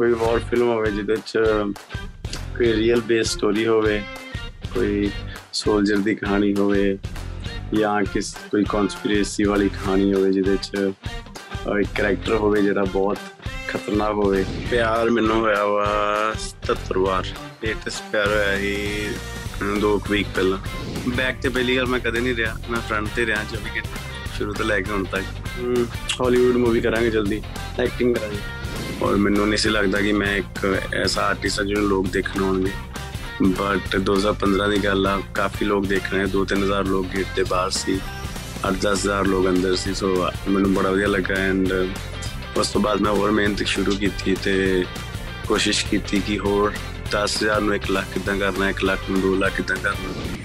ਕੋਈ ਵਾਰ ਫਿਲਮ ਹੋਵੇ ਜਿਹਦੇ ਚ ਕੋਈ ਰੀਅਲ ਬੇਸ ਸਟੋਰੀ ਹੋਵੇ ਕੋਈ ਸੋਲਜਰ ਦੀ ਕਹਾਣੀ ਹੋਵੇ ਜਾਂ ਕਿਸ ਕੋਈ ਕਨਸਪੀਰੇਸੀ ਵਾਲੀ ਕਹਾਣੀ ਹੋਵੇ ਜਿਹਦੇ ਚ ਅਹ, ਇੱਕ ਕੈਰੈਕਟਰ ਹੋਵੇ ਜਿਹੜਾ ਬਹੁਤ ਖਤਰਨਾਕ ਹੋਵੇ। ਪਿਆਰ ਮੈਨੂੰ ਹੋਇਆ ਵਾ 77 ਵਾਰ। ਲੇਟੈਸਟ ਪਿਆਰ ਹੋਇਆ ਸੀ ਦੋ ਵੀਕ ਪਹਿਲਾਂ। ਬੈਕ ਤੇ ਪਹਿਲੀ ਗੱਲ ਮੈਂ ਕਦੇ ਨਹੀਂ ਰਿਹਾ। ਮੈਂ ਫਰੰਟ ਤੇ ਰਿਹਾ 24 ਘੰਟੇ। ਸ਼ੁਰੂ ਤੋਂ ਲੈ ਕੇ ਹੁਣ ਤੱਕ। ਹਾਲੀਵੁੱਡ ਮੂਵੀ ਕਰਾਂਗੇ ਜਲਦੀ। ਐਕਟਿੰਗ ਕਰਾਂਗੇ। ਔਰ ਮੈਨੂੰ ਨਹੀਂ ਸੀ ਲੱਗਦਾ ਕਿ ਮੈਂ ਇੱਕ ਐਸਾ ਆਰਟਿਸਟ ਹਾਂ ਜਿਹਨੂੰ ਲੋਕ ਦੇਖਣ ਆਉਣਗੇ। ਬਟ 2015 ਦੀ ਗੱਲ ਆ, ਕਾਫੀ ਲੋਕ ਦੇਖ ਰਹੇ 2-3000 ਲੋਕ ਗੇਟ ਦੇ ਬਾਹਰ ਸੀ 8-10000 ਲੋਕ ਅੰਦਰ ਸੀ। ਸੋ ਮੈਨੂੰ ਬੜਾ ਵਧੀਆ ਲੱਗਾ ਐਂਡ ਉਸ ਤੋਂ ਬਾਅਦ ਮੈਂ ਹੋਰ ਮਿਹਨਤ ਸ਼ੁਰੂ ਕੀਤੀ ਤੇ ਕੋਸ਼ਿਸ਼ ਕੀਤੀ ਕਿ ਹੋਰ 10000 ਨੂੰ 1 ਲੱਖ ਕਿਦਾਂ ਕਰਨਾ 1 ਲੱਖ ਨੂੰ 2 ਲੱਖ ਕਿਦਾਂ ਕਰਨਾ।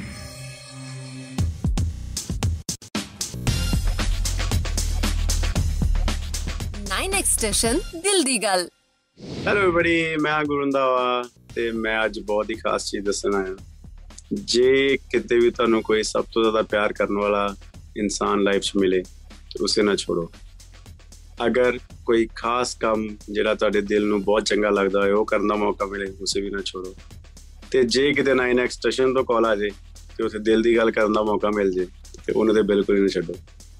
ਨਾਈਨ ਐਕਸਟੈਂਸ਼ਨ ਦਿਲ ਦੀ ਗੱਲ। ਹੈਲੋ ਐਵਰੀਬਾਡੀ ਮੈਂ ਹਾਂ ਗੁਰੰਦਾਵਾ ਤੇ ਮੈਂ ਅੱਜ ਬਹੁਤ ਹੀ ਖਾਸ ਚੀਜ਼ ਦੱਸਣ ਆਇਆ। ਜੇ ਕਿਤੇ ਵੀ ਤੁਹਾਨੂੰ ਕੋਈ ਸਭ ਤੋਂ ਜ਼ਿਆਦਾ ਪਿਆਰ ਕਰਨ ਵਾਲਾ ਇਨਸਾਨ ਲਾਈਫ 'ਚ ਮਿਲੇ, ਤੇ ਉਸੇ ਨਾ ਛੋੜੋ। ਅਗਰ ਕੋਈ ਖਾਸ ਕੰਮ ਜਿਹੜਾ ਤੁਹਾਡੇ ਦਿਲ ਨੂੰ ਬਹੁਤ ਚੰਗਾ ਲੱਗਦਾ ਹੋਵੇ ਉਹ ਕਰਨ ਦਾ ਮੌਕਾ ਮਿਲੇ, ਉਸੇ ਵੀ ਨਾ ਛੋੜੋ। ਤੇ ਜੇ ਕਿਤੇ 9x ਸਟੇਸ਼ਨ ਤੋਂ ਕਾਲ ਆ ਜੇ, ਤੇ ਉਥੇ ਦਿਲ ਦੀ ਗੱਲ ਕਰਨ ਦਾ ਮੌਕਾ ਮਿਲ ਜੇ, ਤੇ ਉਹਨੂੰ ਤੇ ਬਿਲਕੁਲ ਹੀ ਨਾ ਛੱਡੋ।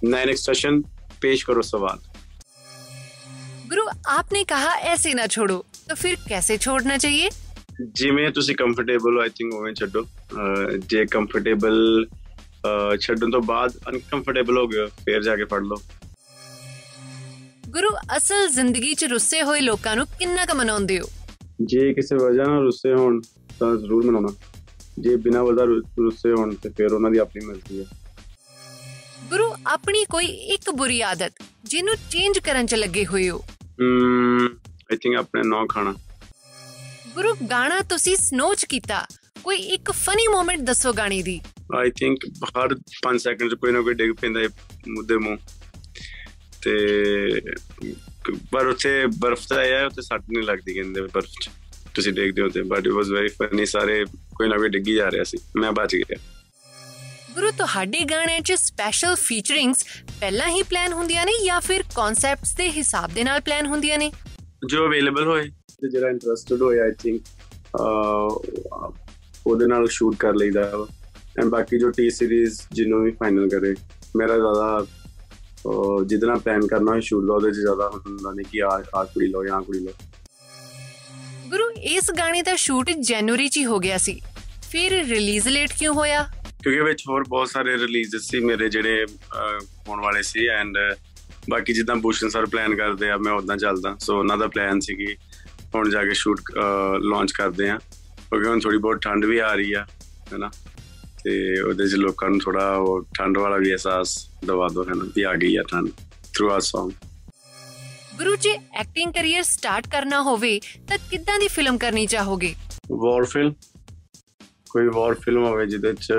9x ਸਟੇਸ਼ਨ ਪੇਸ਼ ਕਰੋ ਸਵਾਲ। गुरु आपने कहा ऐसे ना छोड़ो तो फिर कैसे छोड़ना चाहिए ਜਿਵੇਂ ਤੁਸੀਂ ਕੰਫਰਟੇਬਲ ਹੋ ਆਈ ਥਿੰਕ ਉਵੇਂ ਛੱਡੋ ਅਹ ਜੇ ਕੰਫਰਟੇਬਲ ਛੱਡਣ ਤੋਂ ਬਾਅਦ ਅਨਕੰਫਰਟੇਬਲ ਹੋ ਗਏ ਹੋ, ਫਿਰ ਜਾ ਕੇ ਫੜ ਲਓ ਗੁਰੂ ਅਸਲ ਜ਼ਿੰਦਗੀ 'ਚ ਰੁੱਸੇ ਹੋਏ ਲੋਕਾਂ ਨੂੰ ਕਿੰਨਾ ਕੁ ਮਨਾਉਂਦੇ ਹੋ ਜੇ ਕਿਸੇ ਵਜ੍ਹਾ ਨਾਲ ਰੁੱਸੇ ਹੋਣ ਤਾਂ ਜ਼ਰੂਰ ਮਨਾਉਣਾ ਜੇ ਬਿਨਾਂ ਵਜ੍ਹਾ ਰੁ- ਰੁੱਸੇ ਹੋਣ ਤੇ ਫਿਰ ਉਹਨਾਂ ਦੀ ਆਪਣੀ ਮਰਜ਼ੀ ਹੈ ਗੁਰੂ ਆਪਣੀ ਕੋਈ ਇੱਕ ਬੁਰੀ ਆਦਤ ਜਿਹਨੂੰ ਚੇਂਜ ਕਰਨ 'ਚ ਲੱਗੇ ਹੋਏ ਹੋ ਆਈ ਥਿੰਕ ਆਪਣੇ ਨੌ ਖਾਣਾ। ਗੁਰੂ ਗਾਣਾ ਤੁਸੀਂ ਸਨੋ 'ਚ ਕੀਤਾ। ਕੋਈ ਇੱਕ ਫਨੀ ਮੂਮੈਂਟ ਦੱਸੋ ਗਾਣੇ ਦੀ। ਆਈ ਥਿੰਕ ਹਰ 5 ਸੈਕਿੰਡ ਚ ਕੋਈ ਨਾ ਕੋਈ ਡਿੱਗ ਪੈਂਦਾ ਹੈ ਮੁੱਦੇ ਮੂੰਹ। ਤੇ ਪਰ ਉੱਥੇ ਬਰਫ਼ ਤਾਂ ਆਇਆ ਉੱਥੇ ਸੱਟ ਨਹੀਂ ਲੱਗਦੀ ਕਹਿੰਦੇ ਬਰਫ਼ ਚ। ਤੁਸੀਂ ਦੇਖਦੇ ਹੋ ਤੇ but it was very funny ਸਾਰੇ ਕੋਈ ਨਾ ਕੋਈ ਡਿੱਗੀ ਜਾ ਰਿਹਾ ਸੀ। ਮੈਂ ਬਚ ਗਿਆ। ਗੁਰੂ ਤੁਹਾਡੇ ਗਾਣਿਆਂ 'ਚ ਸਪੈਸ਼ਲ ਫੀਚਰਿੰਗਸ ਪਹਿਲਾਂ ਹੀ ਪਲਾਨ ਹੁੰਦੀਆਂ ਨੇ ਜਾਂ ਫਿਰ ਕਨਸੈਪਟਸ ਦੇ ਹਿਸਾਬ ਦੇ ਨਾਲ ਪਲਾਨ ਹੁੰਦੀਆਂ ਨੇ? ਜੋ ਅਵੇਲੇਬਲ ਹੋਏ। ਤੇ ਜਿਹੜਾ ਇੰਟਰਸਟਿਡ ਹੋਏ ਆਈ ਥਿੰਕ ਉਹਦੇ ਨਾਲ ਸ਼ੂਟ ਕਰ ਲਈਦਾ ਐਂਡ ਬਾਕੀ ਜੋ ਟੀ ਸੀਰੀਜ਼ ਜਿਹਨੂੰ ਵੀ ਫਾਈਨਲ ਕਰੇ ਮੇਰਾ ਜ਼ਿਆਦਾ ਨਾਲ ਪਲਾਨ ਕਰਨਾ ਹੈ ਸ਼ੂਟ ਦਾ ਉਹਦੇ 'ਚ ਜ਼ਿਆਦਾ ਹੁੰਦਾ ਨਹੀਂ ਕਿ ਆ ਆ ਕੁੜੀ ਲਓ ਜਾਂ ਆਹ ਕੁੜੀ ਲਓ। ਗੁਰੂ ਇਸ ਗਾਣੇ ਦਾ ਸ਼ੂਟ ਜਨਵਰੀ 'ਚ ਹੀ ਹੋ ਗਿਆ ਸੀ। ਫਿਰ ਰਿਲੀਜ਼ ਲੇਟ ਕਿਉਂ ਹੋਇਆ? ਕਿਉਂਕਿ ਵਿੱਚ ਹੋਰ ਬਹੁਤ ਸਾਰੇ ਰਿਲੀਜ਼ ਸੀ ਮੇਰੇ ਜਿਹੜੇ ਹੋਣ ਵਾਲੇ ਸੀ ਐਂਡ ਬਾਕੀ ਜਿੱਦਾਂ ਭੂਸ਼ਣ ਸਰ ਪਲਾਨ ਕਰਦੇ ਆ ਮੈਂ ਉਦਾਂ ਚੱਲਦਾ। ਸੋ ਉਹਨਾਂ ਦਾ ਪਲਾਨ ਸੀ ਕਿ ਹੁਣ ਜਾ ਕੇ ਸ਼ੂਟ ਲਾਂਚ ਕਰਦੇ ਆ। ਕਿਉਂਕਿ ਹੁਣ ਥੋੜੀ ਬਹੁਤ ਠੰਡ ਵੀ ਆ ਰਹੀ ਆ ਹੈਨਾ? ਤੇ ਉਹਦੇ 'ਚ ਲੋਕਾਂ ਨੂੰ ਥੋੜਾ ਉਹ ਠੰਡ ਵਾਲਾ ਵੀ ਅਹਿਸਾਸ ਦਵਾ ਦੋ ਹੈਨਾ? ਵੀ ਆ ਗਈ ਆ ਠੰਡ ਥਰੂ ਆ Song Guru ji acting career start ਕਰਨਾ ਹੋਵੇ ਤਾਂ ਕਿੱਦਾਂ ਦੀ ਫਿਲਮ ਕਰਨੀ ਚਾਹੋਗੇ? ਵਾਰ ਫਿਲਮ ਕੋਈ ਵਾਰ ਫਿਲਮ ਹੋਵੇ ਜਿਹਦੇ ਚ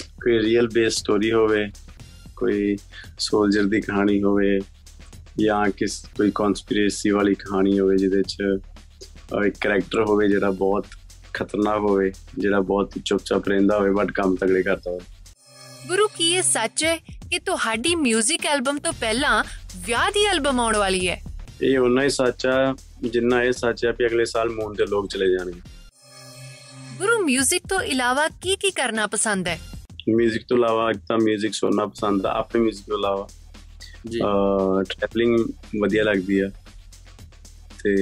ਕੋਈ ਰੀਅਲ ਬੇਸ ਸਟੋਰੀ ਹੋਵੇ ਕੋਈ ਸੋਲਜਰ ਦੀ ਕਹਾਣੀ ਹੋਵੇ ਜਾਂ ਕਿਸ ਕੋਈ ਕਨਸਪੀਰੇਸੀ ਵਾਲੀ ਕਹਾਣੀ ਹੋਵੇ ਜਿਹਦੇ ਚ ਇੱਕ ਕੈਰੈਕਟਰ ਹੋਵੇ ਜਿਹੜਾ ਬਹੁਤ ਖਤਰਨਾਕ ਹੋਵੇ ਜਿਹੜਾ ਬਹੁਤ ਚੁੱਪਚਾਪ ਰਹਿੰਦਾ ਹੋਵੇ ਬਟ ਕੰਮ ਤਗੜੇ ਕਰਦਾ ਹੋਵੇ। ਗੁਰੂ ਕੀ ਇਹ ਸੱਚ ਹੈ ਕਿ ਤੁਹਾਡੀ 뮤직 ਐਲਬਮ ਤੋਂ ਪਹਿਲਾਂ ਵਿਆਹ ਦੀ ਐਲਬਮ ਆਉਣ ਵਾਲੀ ਹੈ? ਇਹ ਉਹਨਾਂ ਹੀ ਸੱਚ ਆ ਜਿੰਨਾ ਇਹ ਸੱਚ ਆ ਵੀ ਅਗਲੇ ਸਾਲ ਮੂਨ ਤੇ ਲੋਕ ਚਲੇ ਜਾਣਗੇ। ਗੁਰੂ 뮤직 ਤੋਂ ਇਲਾਵਾ ਕੀ ਕੀ ਕਰਨਾ ਪਸੰਦ ਹੈ? ਮਿਊਜ਼ਿਕ ਤੋਂ ਇਲਾਵਾ ਇੱਕ ਤਾਂ ਮਿਊਜ਼ਿਕ ਸੁਣਨਾ ਪਸੰਦ ਆ ਆਪਣੇ ਮਿਊਜ਼ਿਕ ਤੋਂ ਇਲਾਵਾ। ਜੀ। ਟਰੈਵਲਿੰਗ ਵਧੀਆ ਲੱਗਦੀ ਆ। ਤੇ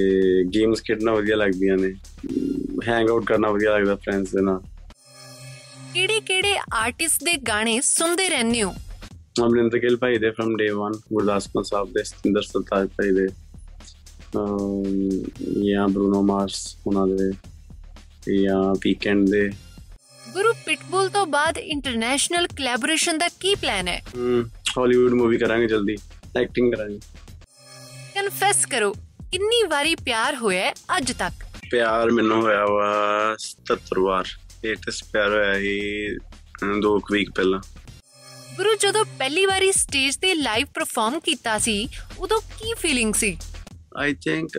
ਗੇਮਸ ਖੇਡਣਾ ਵਧੀਆ ਲੱਗਦੀਆਂ ਨੇ। ਹੈਂਗ ਆਊਟ ਕਰਨਾ ਵਧੀਆ ਲੱਗਦਾ ਫਰੈਂਡਸ ਦੇ ਨਾਲ। ਕਿਹੜੇ ਕਿਹੜੇ ਆਰਟਿਸਟ ਦੇ ਗਾਣੇ ਸੁਣਦੇ ਰਹਿੰਦੇ ਹੋ? ਅਮਰਿੰਦਰ ਗਿੱਲ ਭਾਈ ਦੇ ਫਰਮ ਡੇ 1 ਗੁਰਦਾਸਪੁਰ ਸਾਹਿਬ ਦੇ ਸਤਿੰਦਰ ਸਰਤਾਜ ਭਾਈ ਦੇ ਅਮ, ਜਾਂ ਬਰੂਨੋ ਮਾਰਸ ਉਹਨਾਂ ਦੇ। ਜਾਂ ਵੀਕਐਂਡ ਦੇ। ਗੁਰੂ ਪਿਟਬੁਲ ਤੋਂ ਬਾਅਦ ਇੰਟਰਨੈਸ਼ਨਲ ਕੋਲੈਬੋਰੇਸ਼ਨ ਦਾ ਕੀ ਪਲਾਨ ਹੈ? ਹਾਲੀਵੁੱਡ ਮੂਵੀ ਕਰਾਂਗੇ ਜਲਦੀ। ਐਕਟਿੰਗ ਕਰਾਂਗੇ। ਕਨਫੈਸ ਕਰੋ ਕਿੰਨੀ ਵਾਰੀ ਪਿਆਰ ਹੋਇਆ ਹੈ ਅੱਜ ਤੱਕ? ਪਿਆਰ ਮੈਨੂੰ ਹੋਇਆ ਵਾ 77 ਵਾਰ। ਲੇਟੈਸਟ ਪਿਆਰ ਹੋਇਆ ਸੀ ਦੋ ਵੀਕ ਪਹਿਲਾਂ। ਗੁਰੂ ਜਦੋਂ ਪਹਿਲੀ ਵਾਰੀ ਸਟੇਜ ਤੇ ਲਾਈਵ ਪਰਫਾਰਮ ਕੀਤਾ ਸੀ ਉਦੋਂ ਕੀ ਫੀਲਿੰਗ ਸੀ? ਆਈ ਥਿੰਕ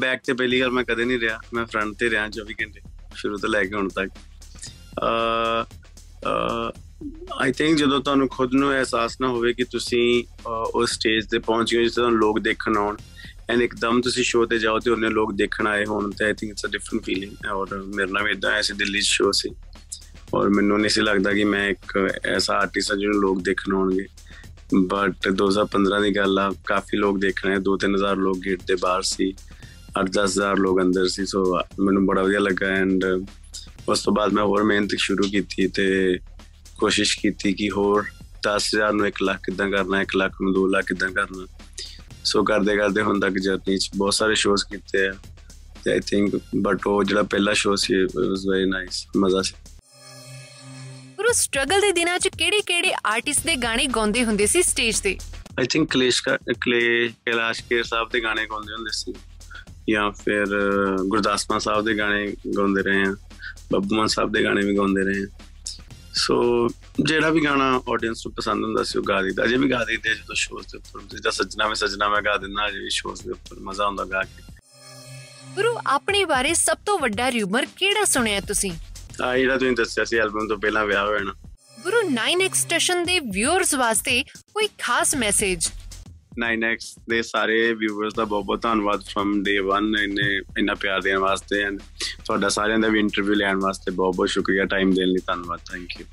ਬੈਕ ਤੇ ਪਹਿਲੀ ਗੱਲ ਮੈਂ ਕਦੇ ਨਹੀਂ ਰਿਹਾ। ਮੈਂ ਫਰੰਟ ਤੇ ਰਿਹਾ 24 ਘੰਟੇ। ਸ਼ੁਰੂ ਤੋਂ ਲੈ ਕੇ ਹੁਣ ਤੱਕ। ਆਈ ਥਿੰਕ ਜਦੋਂ ਤੁਹਾਨੂੰ ਖੁਦ ਨੂੰ ਅਹਿਸਾਸ ਨਾ ਹੋਵੇ ਕਿ ਤੁਸੀਂ ਅਹ, ਉਸ ਸਟੇਜ ਤੇ ਪਹੁੰਚ ਗਏ ਜਿੱਥੇ ਤੁਹਾਨੂੰ ਲੋਕ ਦੇਖਣ ਆਉਣ ਐਂਡ ਇੱਕਦਮ ਤੁਸੀਂ ਸ਼ੋਅ ਤੇ ਜਾਓ ਤੇ ਉਹਨੇ ਲੋਕ ਦੇਖਣ ਆਏ ਹੋਣ ਤੇ I think it's a different feeling ਔਰ ਮੇਰੇ ਨਾਲ ਵੀ ਇਦਾਂ ਐਸੀ ਦਿੱਲੀ ਸ਼ੋਅ ਸੀ। ਔਰ ਮੈਨੂੰ ਨਹੀਂ ਸੀ ਲੱਗਦਾ ਕਿ ਮੈਂ ਇੱਕ ਐਸਾ ਆਰਟਿਸਟ ਹਾਂ ਜਿਹਨੂੰ ਲੋਕ ਦੇਖਣ ਆਉਣਗੇ। ਬਟ 2015 ਦੀ ਗੱਲ ਆ, ਕਾਫੀ ਲੋਕ ਦੇਖ ਰਹੇ 2-3000 ਲੋਕ ਗੇਟ ਦੇ ਬਾਹਰ ਸੀ 8-10000 ਲੋਕ ਅੰਦਰ ਸੀ। ਸੋ ਮੈਨੂੰ ਬੜਾ ਵਧੀਆ ਲੱਗਾ ਐਂਡ ਉਸ ਤੋਂ ਬਾਅਦ ਮੈਂ ਹੋਰ ਮਿਹਨਤ ਸ਼ੁਰੂ ਕੀਤੀ ਤੇ ਕੋਸ਼ਿਸ਼ ਕੀਤੀ ਕਿ ਹੋਰ 10000 ਨੂੰ 1 ਲੱਖ ਕਿਦਾਂ ਕਰਨਾ 1 ਲੱਖ ਨੂੰ 2 ਲੱਖ ਕਿਦਾਂ ਕਰਨਾ। ਸੋ ਕਰਦੇ ਕਰਦੇ ਹੁਣ ਤੱਕ ਜਰਨੀ ਚ ਬਹੁਤ ਸਾਰੇ ਸ਼ੋਜ਼ ਕੀਤੇ ਆ। ਤੇ ਆਈ ਥਿੰਕ ਬਟ ਉਹ ਜਿਹੜਾ ਪਹਿਲਾ ਸ਼ੋਅ ਸੀ ਇਟ ਵਾਸ ਵੈਰੀ ਨਾਈਸ ਮਜ਼ਾ ਸੀ। ਗੁਰੂ ਸਟਰਗਲ ਦੇ ਦਿਨਾਂ 'ਚ ਕਿਹੜੇ-ਕਿਹੜੇ ਆਰਟਿਸਟ ਦੇ ਗਾਣੇ ਗਾਉਂਦੇ ਹੁੰਦੇ ਸੀ ਸਟੇਜ ਤੇ? ਆਈ ਥਿੰਕ ਕਲੇਸ਼ ਕਲੇ ਕੈਲਾਸ਼ ਕੇਰ ਸਾਹਿਬ ਦੇ ਗਾਣੇ ਗਾਉਂਦੇ ਹੁੰਦੇ ਸੀ। ਜਾਂ ਫਿਰ ਗੁਰਦਾਸ ਮਾਨ ਸਾਹਿਬ ਦੇ ਗਾਣੇ ਗਾਉਂਦੇ ਰਹੇ ਆ ਬੱਬੂ ਮਾਨ ਸਾਹਿਬ ਦੇ ਗਾਣੇ ਵੀ ਗਾਉਂਦੇ ਰਹੇ ਆ ਸੋ ਜਿਹੜਾ ਵੀ ਗਾਣਾ ਆਡੀਅנס ਨੂੰ ਪਸੰਦ ਹੁੰਦਾ ਸੀ ਉਹ ਗਾ ਦਿੰਦਾ ਅਜੇ ਵੀ ਗਾ ਦਿੰਦੇ ਜਦੋਂ ਸ਼ੋਅਸ ਦੇ ਉੱਪਰ ਜਿੱਦਾਂ ਸੱਜਣਾ ਮੈਂ ਸੱਜਣਾ ਮੈਂ ਗਾ ਦਿੰਦਾ ਅਜੇ ਵੀ ਸ਼ੋਅਸ ਦੇ ਉੱਪਰ ਮਜ਼ਾ ਆਉਂਦਾ ਗਾ ਕੇ। ਗੁਰੂ ਆਪਣੇ ਬਾਰੇ ਸਭ ਤੋਂ ਵੱਡਾ ਰਿਊਮਰ ਕਿਹੜਾ ਸੁਣਿਆ ਤੁਸੀਂ? ਆ ਜਿਹੜਾ ਤੁਸੀਂ ਦੱਸਿਆ ਸੀ ਐਲਬਮ ਤੋਂ ਪਹਿਲਾਂ ਵਿਆਹ ਹੋਇਆ ਨਾ। ਗੁਰੂ 9x ਸਟੇਸ਼ਨ ਦੇ ਵਿਊਅਰਸ ਵਾਸਤੇ ਕੋਈ ਖਾਸ ਮੈਸੇਜ 9x ਦੇ ਸਾਰੇ ਵਿਊਅਰਸ ਦਾ ਬਹੁਤ ਬਹੁਤ ਧੰਨਵਾਦ ਫਰਮ ਡੇ 1 ਇਹਨੇ ਇੰਨਾ ਪਿਆਰ ਦੇਣ ਵਾਸਤੇ ਐਂਡ ਤੁਹਾਡਾ ਸਾਰਿਆਂ ਦਾ ਵੀ ਇੰਟਰਵਿਊ ਲੈਣ ਵਾਸਤੇ ਬਹੁਤ ਬਹੁਤ ਸ਼ੁਕਰੀਆ ਟਾਈਮ ਦੇਣ ਲਈ ਧੰਨਵਾਦ ਥੈਂਕ ਯੂ